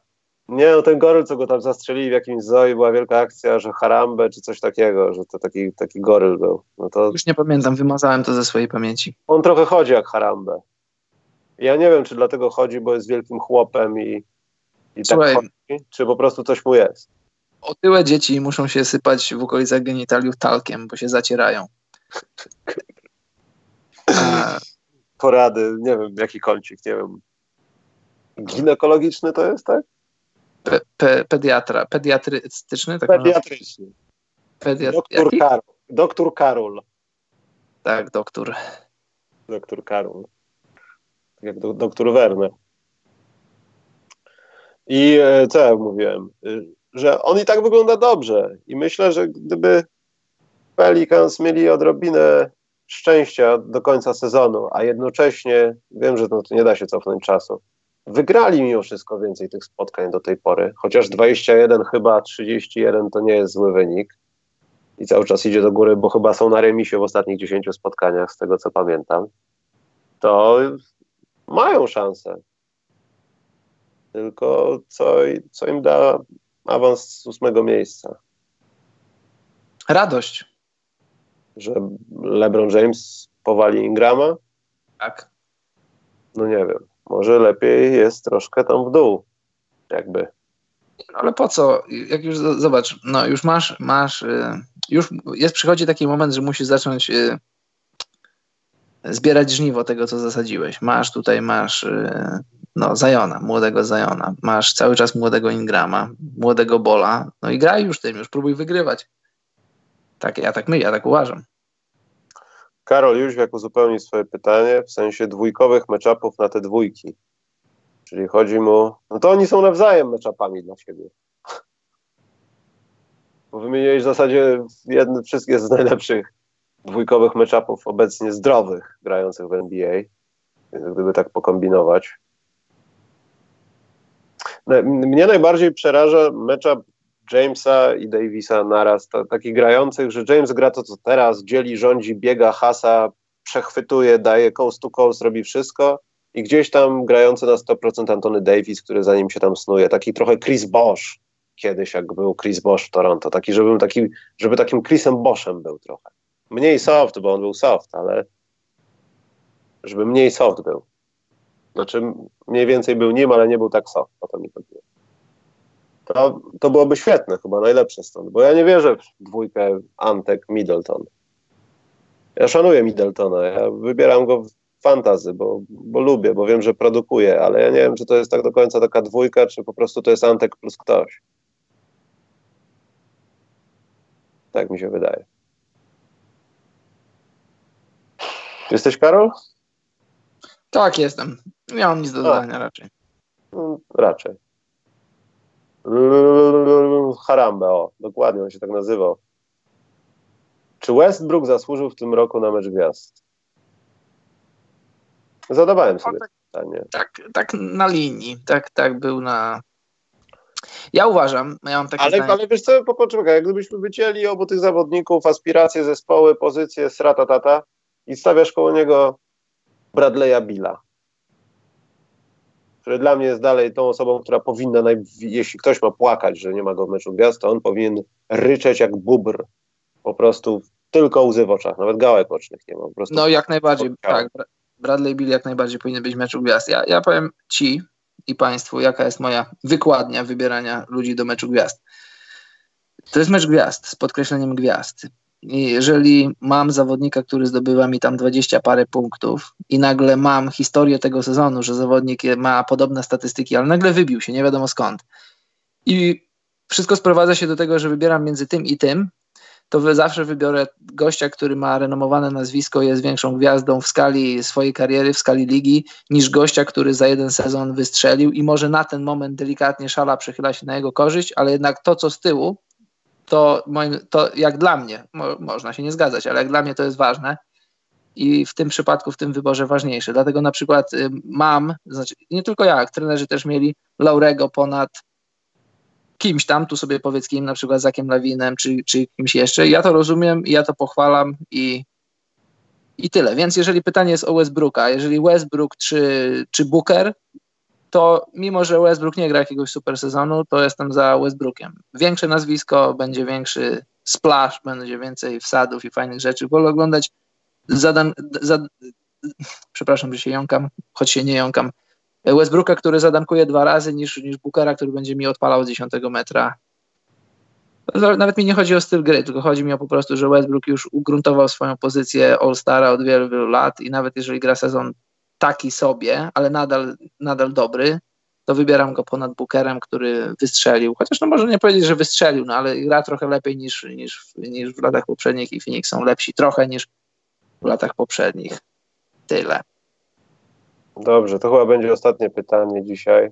Nie, no ten goryl, co go tam zastrzelili w jakimś zoo była wielka akcja, że Harambe czy coś takiego, że to taki, taki goryl był. No to... Już nie pamiętam, wymazałem to ze swojej pamięci. On trochę chodzi jak Harambe. Ja nie wiem, czy dlatego chodzi, bo jest wielkim chłopem i, i tak chodzi, czy po prostu coś mu jest. Otyłe dzieci muszą się sypać w okolicach genitaliów talkiem, bo się zacierają. A... Porady, nie wiem, jaki kącik, nie wiem. Ginekologiczny to jest, tak? Pe, pe, pediatra, pediatrystyczny? Tak Pediatryczny. Pediat... Doktor, Karol. doktor Karol. Tak, doktor. Doktor Karol. Tak jak do, doktor Werner. I e, co ja mówiłem? Że on i tak wygląda dobrze. I myślę, że gdyby Pelicans mieli odrobinę szczęścia do końca sezonu, a jednocześnie wiem, że no, to nie da się cofnąć czasu. Wygrali mimo wszystko więcej tych spotkań do tej pory, chociaż 21 chyba 31 to nie jest zły wynik i cały czas idzie do góry, bo chyba są na remisie w ostatnich 10 spotkaniach, z tego co pamiętam, to mają szansę. Tylko co, co im da awans z ósmego miejsca. Radość. Że LeBron James powali Ingrama? Tak. No nie wiem. Może lepiej jest troszkę tam w dół. Jakby. Ale po co? Jak już zobacz, no już masz, masz, y, już jest, przychodzi taki moment, że musisz zacząć y, zbierać żniwo tego, co zasadziłeś. Masz tutaj, masz y, no, Zajona, młodego Zajona. Masz cały czas młodego Ingrama, młodego Bola. No i graj już tym, już próbuj wygrywać. Tak, ja tak myślę, ja tak uważam. Karol Jóźwiak uzupełni swoje pytanie w sensie dwójkowych meczapów na te dwójki. Czyli chodzi mu, no to oni są nawzajem meczapami dla siebie. Bo wymieniłeś w zasadzie jedne, wszystkie z najlepszych dwójkowych meczapów obecnie zdrowych grających w NBA. Więc gdyby tak pokombinować. Mnie najbardziej przeraża matchup Jamesa i Davisa naraz, to, takich grających, że James gra to, co teraz, dzieli, rządzi, biega, hasa, przechwytuje, daje coast to coast, robi wszystko i gdzieś tam grający na 100% Antony Davis, który za nim się tam snuje, taki trochę Chris Bosch kiedyś, jak był Chris Bosch w Toronto, taki, żebym taki, żeby takim Chrisem Boschem był trochę. Mniej soft, bo on był soft, ale żeby mniej soft był. Znaczy mniej więcej był nim, ale nie był tak soft, o to mi chodziło. To, to byłoby świetne, chyba najlepsze stąd, bo ja nie wierzę w dwójkę Antek Middleton. Ja szanuję Middletona, ja wybieram go w fantazy, bo, bo lubię, bo wiem, że produkuje, ale ja nie wiem, czy to jest tak do końca taka dwójka, czy po prostu to jest Antek plus ktoś. Tak mi się wydaje. Jesteś Karol? Tak, jestem. Nie mam nic do dodania raczej. Mm, raczej. Harambe, o, dokładnie, on się tak nazywał. Czy Westbrook zasłużył w tym roku na mecz gwiazd? Zadawałem sobie tak, pytanie. Tak, tak na linii, tak, tak był na... Ja uważam, ja mam takie ale, zdanie... ale wiesz co, poczekaj, jak gdybyśmy wycięli obu tych zawodników, aspiracje, zespoły, pozycje, strata tata i stawiasz koło niego Bradley'a Billa który dla mnie jest dalej tą osobą, która powinna, jeśli ktoś ma płakać, że nie ma go w meczu gwiazd, to on powinien ryczeć jak bubr. Po prostu tylko łzy w oczach, nawet gałek ocznych nie ma. Po prostu no jak najbardziej, tak. Bradley Bill jak najbardziej powinien być w meczu gwiazd. Ja, ja powiem Ci i Państwu, jaka jest moja wykładnia wybierania ludzi do meczu gwiazd. To jest mecz gwiazd, z podkreśleniem gwiazd jeżeli mam zawodnika, który zdobywa mi tam 20 parę punktów i nagle mam historię tego sezonu, że zawodnik ma podobne statystyki, ale nagle wybił się, nie wiadomo skąd. I wszystko sprowadza się do tego, że wybieram między tym i tym, to zawsze wybiorę gościa, który ma renomowane nazwisko, jest większą gwiazdą w skali swojej kariery, w skali ligi, niż gościa, który za jeden sezon wystrzelił i może na ten moment delikatnie szala przechyla się na jego korzyść, ale jednak to, co z tyłu, to, moim, to jak dla mnie, mo, można się nie zgadzać, ale jak dla mnie to jest ważne i w tym przypadku, w tym wyborze ważniejsze. Dlatego na przykład y, mam, znaczy nie tylko ja, trenerzy też mieli Laurego ponad kimś tam, tu sobie powiedz kim, na przykład Zakiem Lawinem, czy, czy kimś jeszcze. Ja to rozumiem ja to pochwalam i, i tyle. Więc jeżeli pytanie jest o Westbrooka, jeżeli Westbrook czy, czy Booker, to mimo, że Westbrook nie gra jakiegoś super sezonu, to jestem za Westbrookiem. Większe nazwisko, będzie większy splash, będzie więcej wsadów i fajnych rzeczy. Wolę oglądać zadan, zad, przepraszam, że się jąkam, choć się nie jąkam, Westbrooka, który zadankuje dwa razy, niż, niż Bookera, który będzie mi odpalał z 10 metra. Nawet mi nie chodzi o styl gry, tylko chodzi mi o po prostu, że Westbrook już ugruntował swoją pozycję All-Stara od wielu, wielu lat i nawet jeżeli gra sezon taki sobie, ale nadal, nadal dobry, to wybieram go ponad Bookerem, który wystrzelił. Chociaż no może nie powiedzieć, że wystrzelił, no ale gra trochę lepiej niż, niż, niż w latach poprzednich i Phoenix są lepsi trochę niż w latach poprzednich. Tyle. Dobrze, to chyba będzie ostatnie pytanie dzisiaj.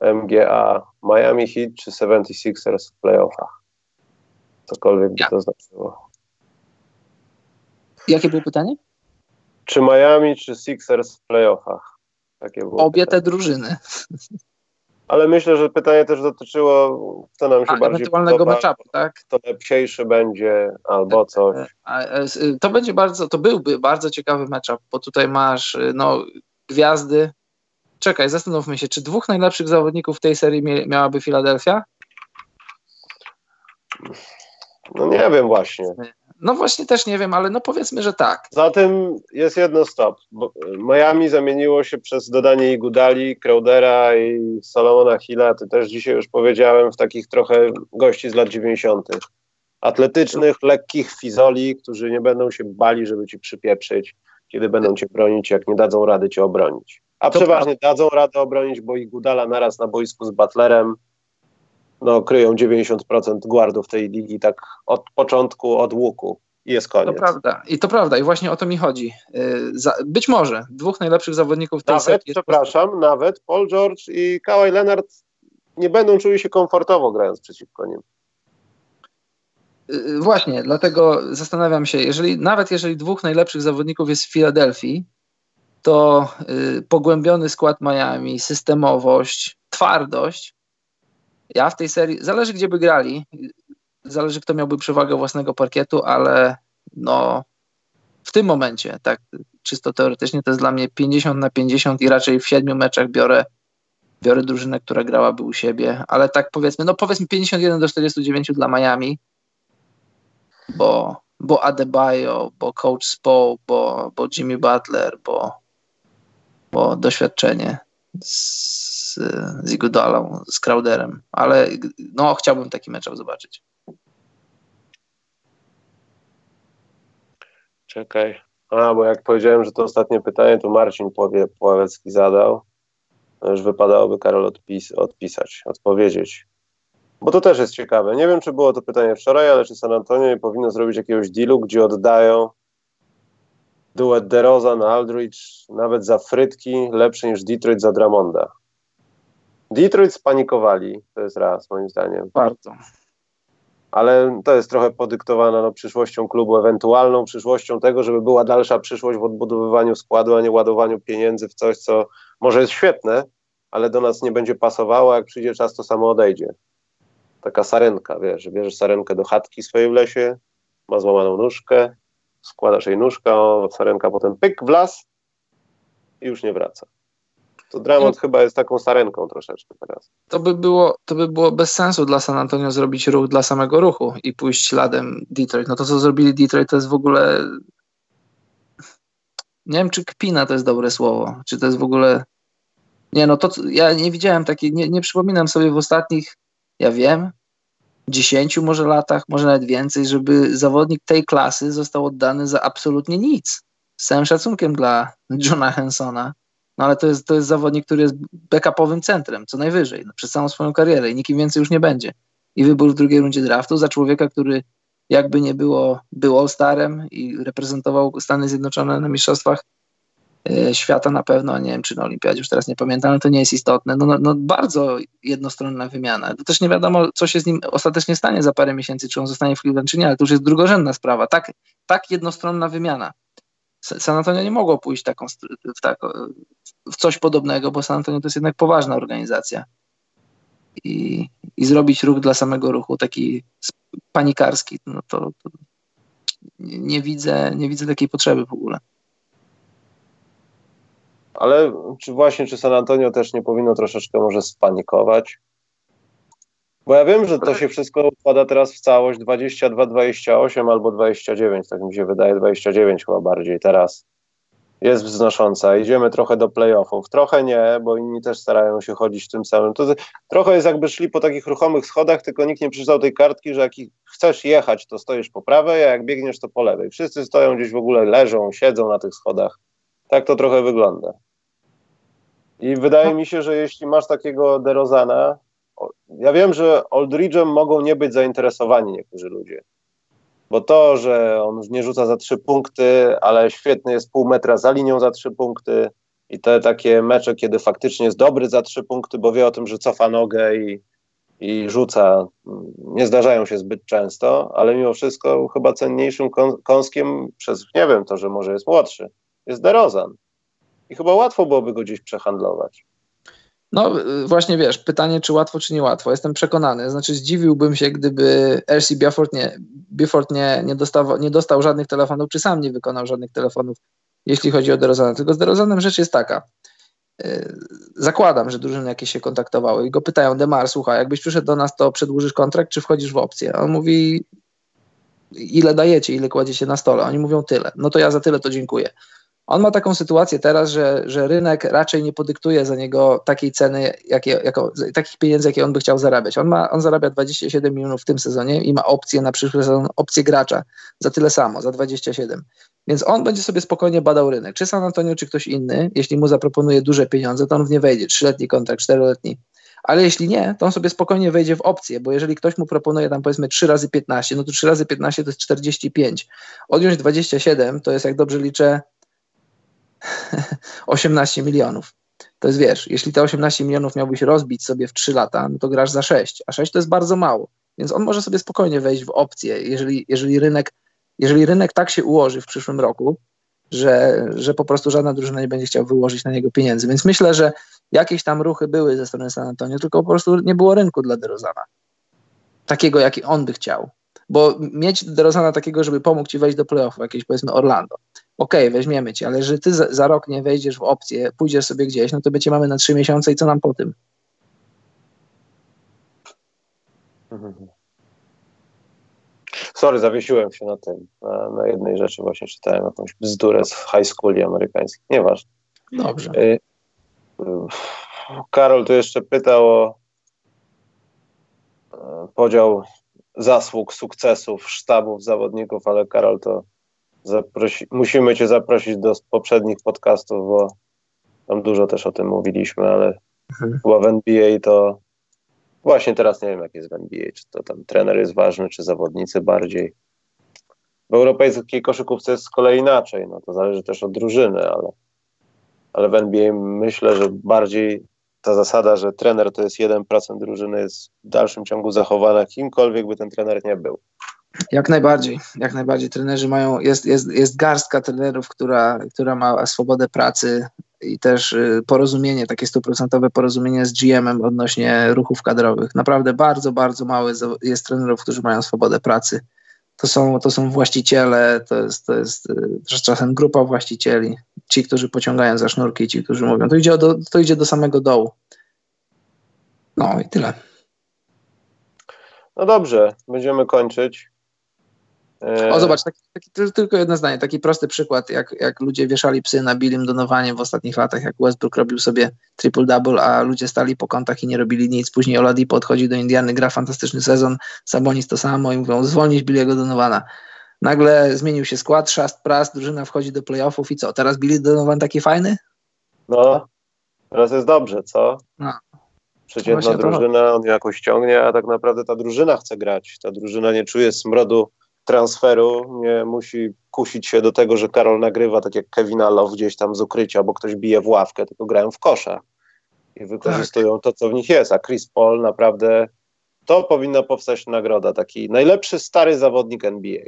MGA, Miami Heat czy 76ers w playoffach? Cokolwiek by ja. to znaczyło. Jakie było pytanie? Czy Miami, czy Sixers w playoffach? Takie było Obie pytanie. te drużyny. Ale myślę, że pytanie też dotyczyło, kto nam się A, bardziej ewentualnego matchupu, tak? Kto lepsiejszy będzie, albo e, coś. E, to będzie bardzo, to byłby bardzo ciekawy matchup, bo tutaj masz no, gwiazdy. Czekaj, zastanówmy się, czy dwóch najlepszych zawodników w tej serii miałaby Filadelfia? No nie wiem właśnie. No właśnie też nie wiem, ale no powiedzmy, że tak. Zatem jest jedno stop. Miami zamieniło się przez dodanie Igudali, Crowdera i Salomona Hilla, ty też dzisiaj już powiedziałem, w takich trochę gości z lat 90. Atletycznych, lekkich fizoli, którzy nie będą się bali, żeby ci przypieprzyć, kiedy będą cię bronić, jak nie dadzą rady cię obronić. A to przeważnie dadzą radę obronić, bo Igudala naraz na boisku z Butlerem no, kryją 90% guardów tej ligi tak od początku, od łuku i jest koniec. To prawda. I to prawda. I właśnie o to mi chodzi. Y, być może dwóch najlepszych zawodników tej Nawet, przepraszam, nawet Paul George i Kawhi Leonard nie będą czuli się komfortowo grając przeciwko nim. Y, y, właśnie, dlatego zastanawiam się, jeżeli nawet jeżeli dwóch najlepszych zawodników jest w Filadelfii, to pogłębiony skład Miami, systemowość, twardość Ja w tej serii, zależy gdzie by grali, zależy kto miałby przewagę własnego parkietu, ale no w tym momencie, tak czysto teoretycznie, to jest dla mnie 50 na 50 i raczej w siedmiu meczach biorę, biorę drużynę, która grałaby u siebie, ale tak powiedzmy, no powiedzmy 51 do 49 dla Miami, bo, bo Adebayo, bo Coach Spo, bo, bo Jimmy Butler, bo, bo doświadczenie z Igudalą, z Crowderem, ale no chciałbym taki mecz zobaczyć. Czekaj. A, bo jak powiedziałem, że to ostatnie pytanie, to Marcin powie, Pławecki zadał. Już wypadałoby Karol odpis, odpisać, odpowiedzieć. Bo to też jest ciekawe. Nie wiem, czy było to pytanie wczoraj, ale czy San Antonio powinno zrobić jakiegoś dealu, gdzie oddają duet DeRozan, Aldridge, nawet za frytki, lepszy niż Detroit za Dramonda. Detroit spanikowali, to jest raz, moim zdaniem. Bardzo ale to jest trochę podyktowane no, przyszłością klubu, ewentualną przyszłością tego, żeby była dalsza przyszłość w odbudowywaniu składu, a nie ładowaniu pieniędzy w coś, co może jest świetne, ale do nas nie będzie pasowało, jak przyjdzie czas, to samo odejdzie. Taka sarenka, wiesz, że bierzesz sarenkę do chatki swojej w lesie, ma złamaną nóżkę, składasz jej nóżkę, a sarenka potem pyk w las i już nie wraca. To Dramont chyba jest taką sarenką troszeczkę teraz. To by, było, to by było bez sensu dla San Antonio zrobić ruch dla samego ruchu i pójść śladem Detroit. No to, co zrobili Detroit, to jest w ogóle nie wiem, czy kpina to jest dobre słowo, czy to jest w ogóle nie, no to ja nie widziałem takiej, nie, nie przypominam sobie w ostatnich, ja wiem, dziesięciu może latach, może nawet więcej, żeby zawodnik tej klasy został oddany za absolutnie nic. Z całym szacunkiem dla Johna Hensona, no ale to jest, to jest zawodnik, który jest backupowym centrem, co najwyżej, no, przez całą swoją karierę i nikim więcej już nie będzie. I wybór w drugiej rundzie draftu za człowieka, który jakby nie było, był All-Starem i reprezentował Stany Zjednoczone na mistrzostwach e, świata na pewno, nie wiem czy na olimpiadzie, już teraz nie pamiętam, ale to nie jest istotne. No, no, no, bardzo jednostronna wymiana. To też nie wiadomo, co się z nim ostatecznie stanie za parę miesięcy, czy on zostanie w Cleveland, czy nie, ale to już jest drugorzędna sprawa. Tak, tak jednostronna wymiana. San Antonio nie mogło pójść taką, w, tak, w coś podobnego, bo San Antonio to jest jednak poważna organizacja. I, i zrobić ruch dla samego ruchu, taki panikarski, no to, to nie, widzę, nie widzę takiej potrzeby w ogóle. Ale czy właśnie, czy San Antonio też nie powinno troszeczkę może spanikować? Bo ja wiem, że to się wszystko układa teraz w całość 22-28 albo 29, tak mi się wydaje, 29 chyba bardziej teraz. Jest wznosząca. Idziemy trochę do playoffów. Trochę nie, bo inni też starają się chodzić tym samym. To trochę jest jakby szli po takich ruchomych schodach, tylko nikt nie przeczytał tej kartki, że jak chcesz jechać, to stoisz po prawej, a jak biegniesz, to po lewej. Wszyscy stoją gdzieś w ogóle, leżą, siedzą na tych schodach. Tak to trochę wygląda. I wydaje mi się, że jeśli masz takiego DeRozana, ja wiem, że Oldridge'em mogą nie być zainteresowani niektórzy ludzie. Bo to, że on nie rzuca za trzy punkty, ale świetny jest pół metra za linią za trzy punkty i te takie mecze, kiedy faktycznie jest dobry za trzy punkty, bo wie o tym, że cofa nogę i, i rzuca, nie zdarzają się zbyt często, ale mimo wszystko chyba cenniejszym kąskiem przez, nie wiem, to, że może jest młodszy, jest DeRozan. I chyba łatwo byłoby go gdzieś przehandlować. No y, właśnie wiesz, pytanie czy łatwo, czy niełatwo. Jestem przekonany, znaczy zdziwiłbym się, gdyby RC Biafort nie, Biafort nie, nie, dostał, nie dostał żadnych telefonów, czy sam nie wykonał żadnych telefonów, jeśli chodzi o DeRozana. Tylko z DeRozanem rzecz jest taka. Y, zakładam, że drużyny jakieś się kontaktowały i go pytają, Demar, słuchaj, jakbyś przyszedł do nas, to przedłużysz kontrakt, czy wchodzisz w opcję? On mówi, ile dajecie, ile kładziecie na stole? Oni mówią tyle. No to ja za tyle to dziękuję. On ma taką sytuację teraz, że, że rynek raczej nie podyktuje za niego takiej ceny, jakie, jako, takich pieniędzy, jakie on by chciał zarabiać. On, ma, on zarabia 27 milionów w tym sezonie i ma opcję na przyszły sezon, opcję gracza za tyle samo, za 27. Więc on będzie sobie spokojnie badał rynek. Czy San Antonio, czy ktoś inny, jeśli mu zaproponuje duże pieniądze, to on w nie wejdzie. Trzyletni kontrakt, czteroletni. Ale jeśli nie, to on sobie spokojnie wejdzie w opcję, bo jeżeli ktoś mu proponuje tam powiedzmy 3 razy 15, no to 3 razy 15 to jest 45. Odjąć 27 to jest, jak dobrze liczę, 18 milionów. To jest, wiesz, jeśli te 18 milionów miałbyś rozbić sobie w 3 lata, no to grasz za 6, a 6 to jest bardzo mało. Więc on może sobie spokojnie wejść w opcję, jeżeli, jeżeli, rynek, jeżeli rynek tak się ułoży w przyszłym roku, że, że po prostu żadna drużyna nie będzie chciała wyłożyć na niego pieniędzy. Więc myślę, że jakieś tam ruchy były ze strony San Antonio, tylko po prostu nie było rynku dla DeRozana. Takiego, jaki on by chciał. Bo mieć DeRozana takiego, żeby pomógł ci wejść do playoffu, jakieś powiedzmy Orlando. Okej, okay, weźmiemy cię, ale że ty za, za, rok nie wejdziesz w opcję, pójdziesz sobie gdzieś, no to cię mamy na trzy miesiące i co nam po tym? Sorry, zawiesiłem się na tym, na, na, jednej rzeczy właśnie czytałem jakąś bzdurę z high schooli amerykańskich. Nieważne. Dobrze. Y, Karol tu jeszcze pytał o y, podział zasług, sukcesów, sztabów zawodników, ale Karol to zaprosi, musimy cię zaprosić do poprzednich podcastów, bo tam dużo też o tym mówiliśmy, ale mhm. chyba w NBA to Właśnie teraz nie wiem, jak jest w NBA, czy to tam trener jest ważny, czy zawodnicy bardziej. W europejskiej koszykówce jest z kolei inaczej, no to zależy też od drużyny, ale, ale w NBA myślę, że bardziej ta zasada, że trener to jest 1% drużyny jest w dalszym ciągu zachowana, kimkolwiek by ten trener nie był. Jak najbardziej, jak najbardziej. Trenerzy mają, jest, jest, jest garstka trenerów, która, która ma swobodę pracy, i też y, porozumienie, takie stuprocentowe porozumienie z GM-em odnośnie ruchów kadrowych. Naprawdę bardzo, bardzo mały jest trenerów, którzy mają swobodę pracy. To są, to są właściciele, to jest, to jest y, czasem grupa właścicieli, ci, którzy pociągają za sznurki, ci, którzy mówią, to idzie do, to idzie do samego dołu. No i tyle. No dobrze, będziemy kończyć. E, o, zobacz, taki, taki, tylko jedno zdanie, taki prosty przykład, jak, jak ludzie wieszali psy na Billim Donowanie w ostatnich latach, jak Westbrook robił sobie triple-double, a ludzie stali po kątach i nie robili nic. Później Oladipo podchodzi do Indiany, gra fantastyczny sezon, Sabonis to samo i mówią, zwolnić Billiego Donowana. Nagle zmienił się skład, szast, pras, drużyna wchodzi do playoffów i co, teraz Billy Donovan taki fajny? No, teraz jest dobrze, co? No. Przeciętna drużyna, on jakoś ciągnie, a tak naprawdę ta drużyna chce grać. Ta drużyna nie czuje smrodu transferu nie musi kusić się do tego, że Karol nagrywa tak jak Kevina Love gdzieś tam z ukrycia, bo ktoś bije w ławkę, tylko grają w kosza i wykorzystują tak. to, co w nich jest. A Chris Paul naprawdę to powinna powstać nagroda. Taki najlepszy stary zawodnik NBA.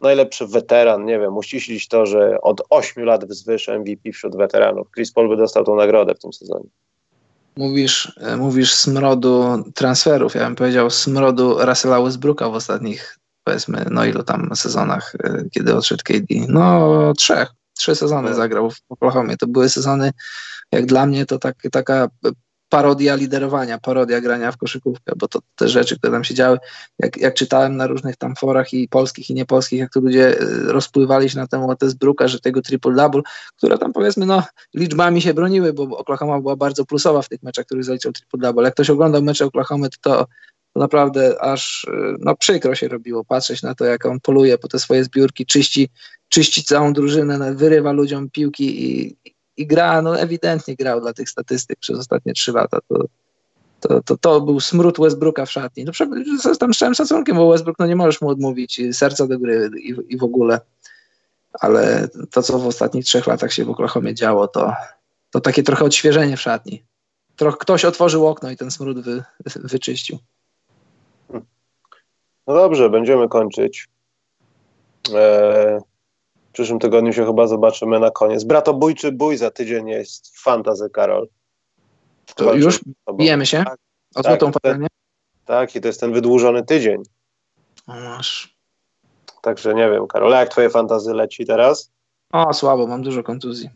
Najlepszy weteran, nie wiem, uściślić to, że od 8 lat wzwyż MVP wśród weteranów. Chris Paul by dostał tą nagrodę w tym sezonie. Mówisz, e, mówisz smrodu transferów, ja bym powiedział smrodu Russella Westbrooka w ostatnich powiedzmy, no ilu tam sezonach, e, kiedy odszedł KD? No trzech, trzy sezony no. zagrał w Oklahomie. To były sezony, jak dla mnie, to tak, taka parodia liderowania, parodia grania w koszykówkę, bo to te rzeczy, które tam się działy, jak, jak czytałem na różnych tam forach i polskich i niepolskich, jak to ludzie e, rozpływali się na temat Bruka, że tego triple-double, które tam powiedzmy, no liczbami się broniły, bo Oklahoma była bardzo plusowa w tych meczach, których zaliczył triple-double. Jak ktoś oglądał mecze Oklahomy, to, to naprawdę aż no, przykro się robiło patrzeć na to, jak on poluje po te swoje zbiórki, czyści, czyści całą drużynę, wyrywa ludziom piłki i, i gra, no ewidentnie grał dla tych statystyk przez ostatnie trzy lata. To, to, to, to był smród Westbrooka w szatni. No, z tam z szacunkiem, bo Westbrook, no nie możesz mu odmówić serca do gry i, i w ogóle. Ale to, co w ostatnich trzech latach się w Oklahomie działo, to, to takie trochę odświeżenie w szatni. Troch, ktoś otworzył okno i ten smród wy, wyczyścił. No dobrze, będziemy kończyć. Eee, w przyszłym tygodniu się chyba zobaczymy na koniec. Bratobójczy bój za tydzień jest fantazy, Karol. To już bijemy się tak, o złotą tak, ten, tak, i to jest ten wydłużony tydzień. O, masz. Także nie wiem, Karol, jak twoje fantazy leci teraz? O, słabo, mam dużo kontuzji.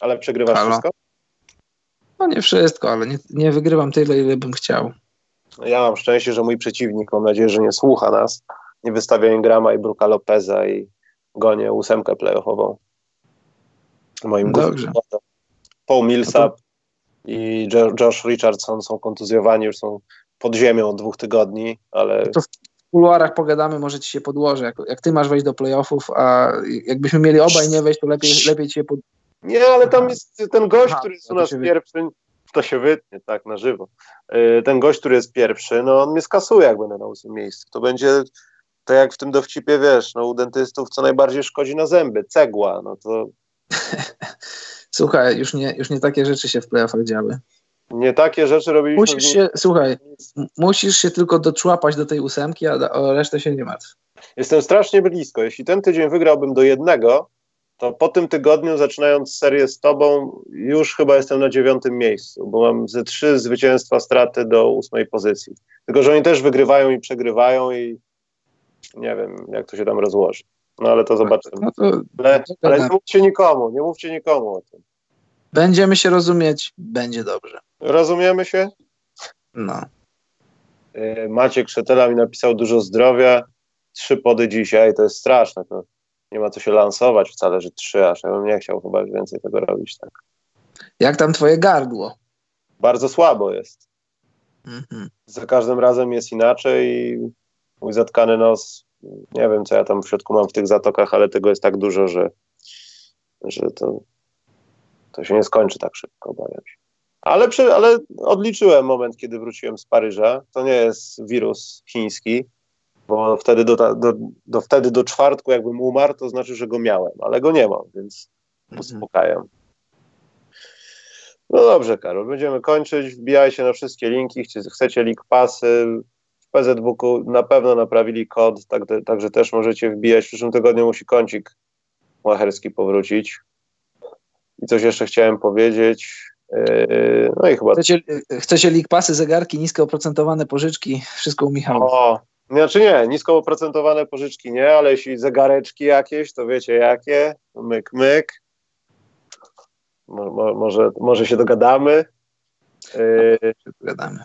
Ale przegrywasz Halo. wszystko? No nie wszystko, ale nie, nie wygrywam tyle, ile bym chciał. Ja mam szczęście, że mój przeciwnik, mam nadzieję, że nie słucha nas, nie wystawia Ingrama i Bruka Lopeza i gonię ósemkę playoffową. Moim Dobrze. Paul Millsap no i Josh Richardson są kontuzjowani, już są pod ziemią od dwóch tygodni, ale... To w kuluarach pogadamy, może ci się podłoży, jak, jak ty masz wejść do playoffów, a jakbyśmy mieli obaj nie wejść, to lepiej, lepiej ci się pod, nie, ale tam jest ten gość, Aha, który jest u nas pierwszy, to się wytnie, tak, na żywo. E, ten gość, który jest pierwszy, no on mnie skasuje, jak będę na ósmym miejscu. To będzie tak jak w tym dowcipie, wiesz, no u dentystów co najbardziej szkodzi na zęby, cegła, no to... Słuchaj, już nie, już nie takie rzeczy się w playoffach działy. Nie takie rzeczy robiliśmy... Musisz się, słuchaj, musisz się tylko doczłapać do tej ósemki, a o resztę się nie martw. Jestem strasznie blisko. Jeśli ten tydzień wygrałbym do jednego, to po tym tygodniu, zaczynając serię z tobą, już chyba jestem na dziewiątym miejscu, bo mam ze trzy zwycięstwa straty do ósmej pozycji. Tylko, że oni też wygrywają i przegrywają i nie wiem, jak to się tam rozłoży. No ale to zobaczymy. No to, ale, ale nie mówcie nikomu, nie mówcie nikomu o tym. Będziemy się rozumieć, będzie dobrze. Rozumiemy się? No. Y, Maciek Szetela mi napisał dużo zdrowia, trzy pody dzisiaj, to jest straszne, to nie ma co się lansować wcale, że trzy, aż ja bym nie chciał chyba więcej tego robić. Tak. Jak tam twoje gardło? Bardzo słabo jest. Mhm. Za każdym razem jest inaczej i mój zatkany nos, nie wiem co ja tam w środku mam w tych zatokach, ale tego jest tak dużo, że, że to, to się nie skończy tak szybko, obawiam się. Ale, przy, ale odliczyłem moment, kiedy wróciłem z Paryża. To nie jest wirus chiński, bo wtedy do, do, do, wtedy do czwartku jakbym umarł, to znaczy, że go miałem, ale go nie mam, więc mhm. uspokajam. No dobrze, Karol, będziemy kończyć. Wbijajcie na wszystkie linki. Chcecie link pasy. W PZBuku na pewno naprawili kod, tak, także też możecie wbijać. W przyszłym tygodniu musi kącik Łacherski powrócić. I coś jeszcze chciałem powiedzieć. Yy, no i chyba. Chcecie, chcecie link pasy, zegarki, nisko oprocentowane pożyczki, wszystko u Michała. O, znaczy nie, nisko oprocentowane pożyczki nie, ale jeśli zegareczki jakieś, to wiecie jakie, myk, myk. Mo, może, może się dogadamy. Yy, dogadamy.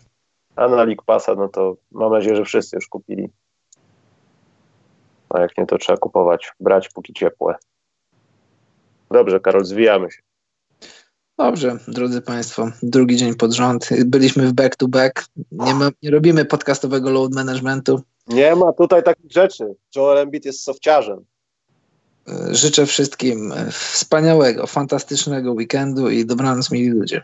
A na League Passa, no to mam nadzieję, że wszyscy już kupili. A jak nie, to trzeba kupować, brać póki ciepłe. Dobrze, Karol, zwijamy się. Dobrze, drodzy Państwo, drugi dzień pod rząd. Byliśmy w back to back. Nie, ma, nie robimy podcastowego load managementu. Nie ma tutaj takich rzeczy. Joel Embiid jest sofciarzem. Życzę wszystkim wspaniałego, fantastycznego weekendu i dobranoc, mili ludzie.